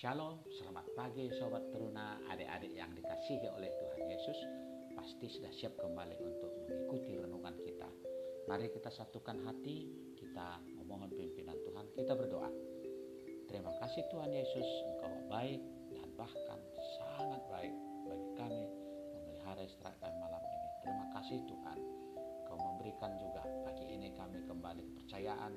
Shalom, selamat pagi sobat teruna, adik-adik yang dikasihi oleh Tuhan Yesus. Pasti sudah siap kembali untuk mengikuti renungan kita. Mari kita satukan hati, kita memohon pimpinan Tuhan, kita berdoa. Terima kasih Tuhan Yesus, Engkau baik dan bahkan sangat baik bagi kami memelihara istirahat malam ini. Terima kasih Tuhan, Engkau memberikan juga pagi ini kami kembali kepercayaan,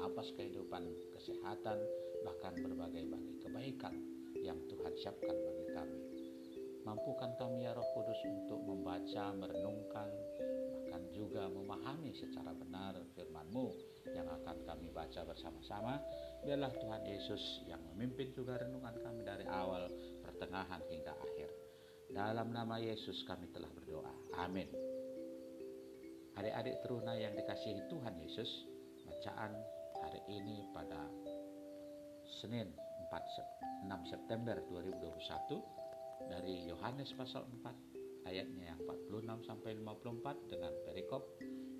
napas kehidupan, kesehatan, bahkan berbagai-bagai kebaikan yang Tuhan siapkan bagi kami. Mampukan kami ya Roh Kudus untuk membaca, merenungkan, bahkan juga memahami secara benar firman-Mu yang akan kami baca bersama-sama. Biarlah Tuhan Yesus yang memimpin juga renungan kami dari awal, pertengahan hingga akhir. Dalam nama Yesus kami telah berdoa. Amin. Adik-adik teruna yang dikasihi Tuhan Yesus, bacaan hari ini pada Senin 4 6 September 2021 dari Yohanes pasal 4 ayatnya yang 46 sampai 54 dengan perikop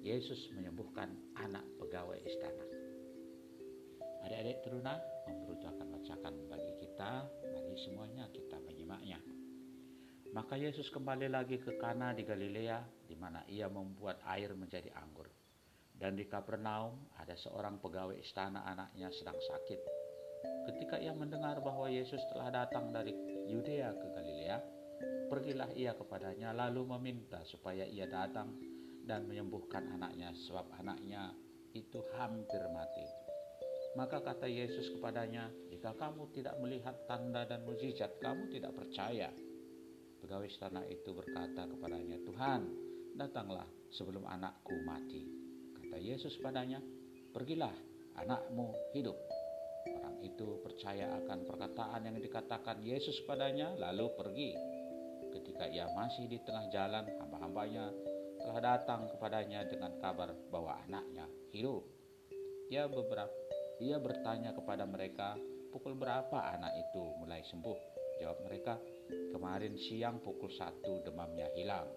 Yesus menyembuhkan anak pegawai istana. Adik-adik teruna, Om akan bacakan bagi kita, mari semuanya kita menyimaknya. Maka Yesus kembali lagi ke Kana di Galilea, di mana ia membuat air menjadi anggur. Dan di Kapernaum ada seorang pegawai istana anaknya sedang sakit. Ketika ia mendengar bahwa Yesus telah datang dari Yudea ke Galilea, pergilah ia kepadanya lalu meminta supaya ia datang dan menyembuhkan anaknya sebab anaknya itu hampir mati. Maka kata Yesus kepadanya, "Jika kamu tidak melihat tanda dan mujizat, kamu tidak percaya." Pegawai istana itu berkata kepadanya, "Tuhan, datanglah sebelum anakku mati." Kata Yesus padanya, "Pergilah, anakmu hidup." Orang itu percaya akan perkataan yang dikatakan Yesus padanya, lalu pergi. Ketika ia masih di tengah jalan, hamba-hambanya telah datang kepadanya dengan kabar bahwa anaknya hidup. Ia beberapa ia bertanya kepada mereka, pukul berapa anak itu mulai sembuh? Jawab mereka, kemarin siang pukul satu demamnya hilang.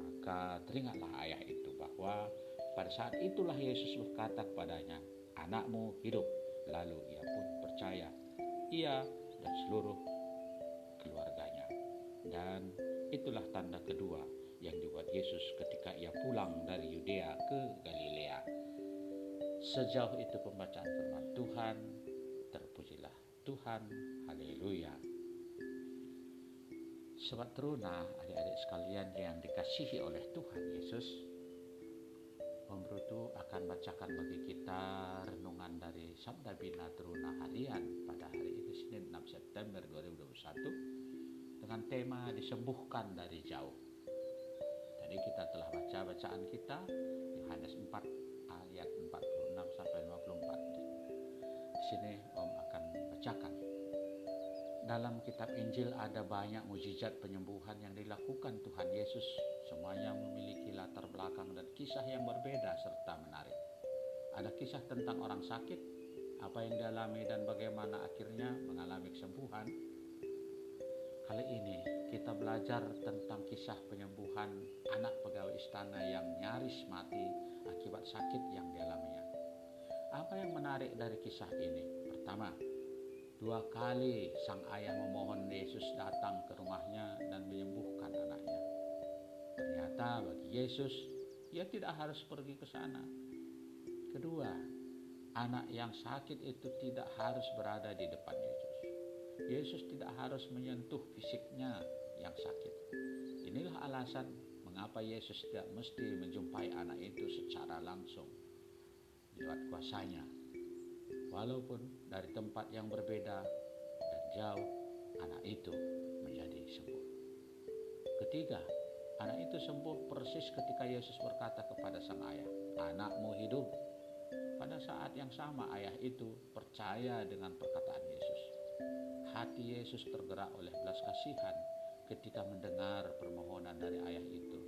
Maka teringatlah ayah itu bahwa pada saat itulah Yesus berkata kepadanya, anakmu hidup. Lalu ia pun percaya, ia dan seluruh keluarganya. Dan itulah tanda kedua yang dibuat Yesus ketika ia pulang dari Yudea ke Galilea. Sejauh itu pembacaan firman Tuhan, terpujilah Tuhan, haleluya. Sobat teruna, adik-adik sekalian yang dikasihi oleh Tuhan Yesus, Om Brutu akan bacakan bagi kita renungan dari Sabda Bina Teruna Harian pada hari ini Senin 6 September 2021 dengan tema disembuhkan dari jauh. Tadi kita telah baca bacaan kita Yohanes 4 ayat 46 sampai 54. Di sini Om akan bacakan. Dalam kitab Injil ada banyak mujizat penyembuhan yang dilakukan Tuhan Yesus. Semuanya memiliki latar belakang dan kisah yang berbeda serta menarik. Ada kisah tentang orang sakit, apa yang dialami dan bagaimana akhirnya mengalami kesembuhan. Kali ini kita belajar tentang kisah penyembuhan anak pegawai istana yang nyaris mati akibat sakit yang dialaminya. Apa yang menarik dari kisah ini? Pertama, dua kali sang ayah memohon Yesus datang ke rumahnya dan menyembuhkan anaknya. Ternyata bagi Yesus, ia tidak harus pergi ke sana. Kedua, anak yang sakit itu tidak harus berada di depan Yesus. Yesus tidak harus menyentuh fisiknya yang sakit. Inilah alasan mengapa Yesus tidak mesti menjumpai anak itu secara langsung lewat kuasanya. Walaupun dari tempat yang berbeda dan jauh, anak itu menjadi sembuh. Ketiga, Anak itu sembuh persis ketika Yesus berkata kepada sang ayah, "Anakmu hidup." Pada saat yang sama, ayah itu percaya dengan perkataan Yesus. Hati Yesus tergerak oleh belas kasihan ketika mendengar permohonan dari ayah itu.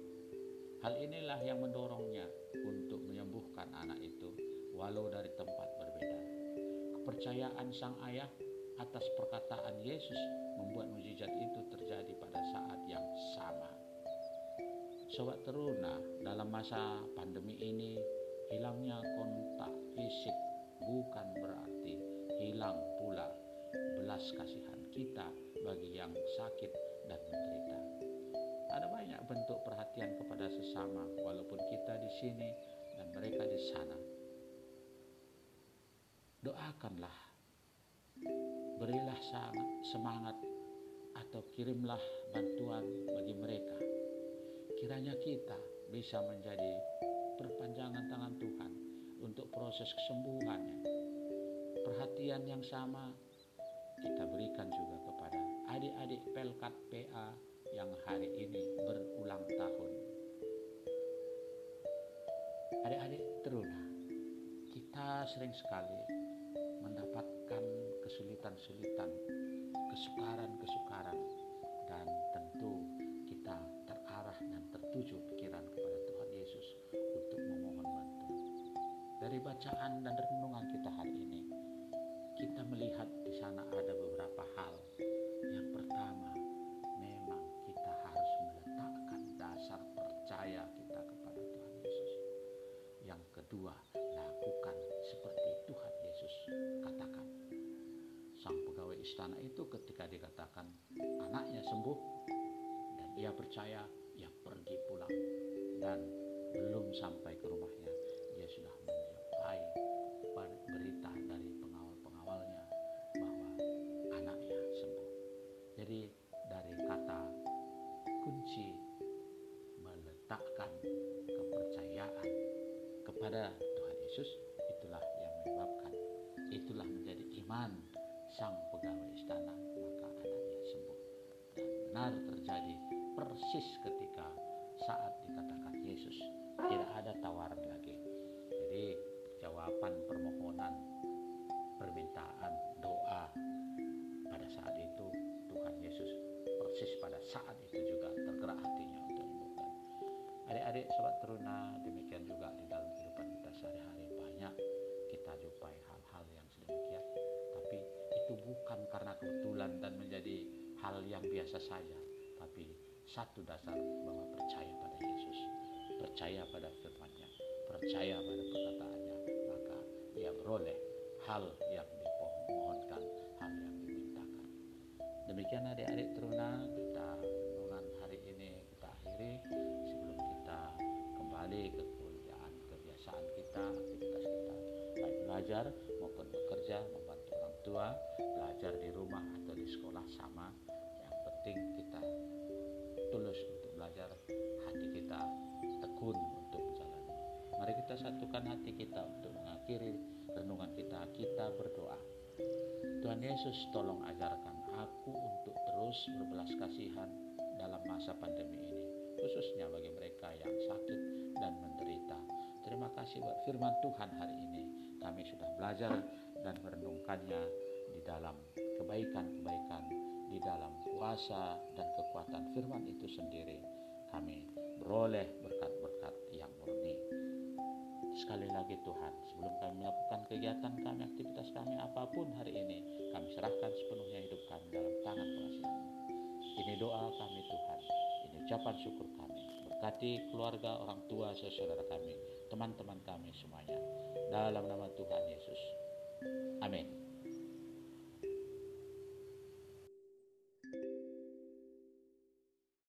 Hal inilah yang mendorongnya untuk menyembuhkan anak itu, walau dari tempat berbeda. Kepercayaan sang ayah atas perkataan Yesus membuat mujizat itu terjadi pada saat yang sama. Sobat Teruna, dalam masa pandemi ini hilangnya kontak fisik bukan berarti hilang pula belas kasihan kita bagi yang sakit dan menderita. Ada banyak bentuk perhatian kepada sesama, walaupun kita di sini dan mereka di sana. Doakanlah, berilah semangat atau kirimlah bantuan bagi mereka. Kiranya kita bisa menjadi perpanjangan tangan Tuhan untuk proses kesembuhannya. Perhatian yang sama kita berikan juga kepada adik-adik Pelkat PA yang hari ini berulang tahun. Adik-adik teruna, kita sering sekali kesulitan-kesulitan, kesukaran-kesukaran, dan tentu kita terarah dan tertuju pikiran kepada Tuhan Yesus untuk memohon bantuan. Dari bacaan dan renungan istana itu ketika dikatakan anaknya sembuh dan ia percaya, ia pergi pulang dan belum sampai ke rumahnya dia sudah menjumpai berita dari pengawal-pengawalnya bahwa anaknya sembuh. Jadi dari kata kunci meletakkan kepercayaan kepada Tuhan Yesus sang pegawai istana maka anaknya sembuh. Dan benar terjadi persis ketika saat dikatakan Yesus. Tidak ada tawaran lagi. Jadi jawaban permohonan permintaan doa pada saat itu Tuhan Yesus persis pada saat itu juga tergerak hatinya untuk menyembuhkan. Adik-adik sobat teruna demikian juga di dalam kehidupan kita sehari-hari. Banyak kita jumpai hal-hal yang sedemikian tapi itu bukan karena kebetulan dan menjadi hal yang biasa saja tapi satu dasar bahwa percaya pada Yesus percaya pada firman-Nya percaya pada perkataannya maka dia beroleh hal yang dimohonkan hal yang dimintakan. Demikian adik-adik teruna kita renungan hari ini kita akhiri. Sebelum kita kembali ke kuliah kebiasaan kita aktivitas kita baik belajar tua belajar di rumah atau di sekolah sama. Yang penting kita tulus untuk belajar hati kita tekun untuk menjalani. Mari kita satukan hati kita untuk mengakhiri renungan kita. Kita berdoa. Tuhan Yesus tolong ajarkan aku untuk terus berbelas kasihan dalam masa pandemi ini khususnya bagi mereka yang sakit dan menderita. Terima kasih buat firman Tuhan hari ini. Kami sudah belajar dan merenungkannya di dalam kebaikan-kebaikan di dalam kuasa dan kekuatan firman itu sendiri. Kami beroleh berkat-berkat yang murni. Sekali lagi Tuhan sebelum kami melakukan kegiatan kami aktivitas kami apa pun hari ini kami serahkan sepenuhnya hidup kami dalam tangan pengasihanmu. Ini doa kami Tuhan. Ini ucapan syukur kami. Berkati keluarga orang tua saudara kami teman-teman kami semuanya. Dalam nama Tuhan Yesus amin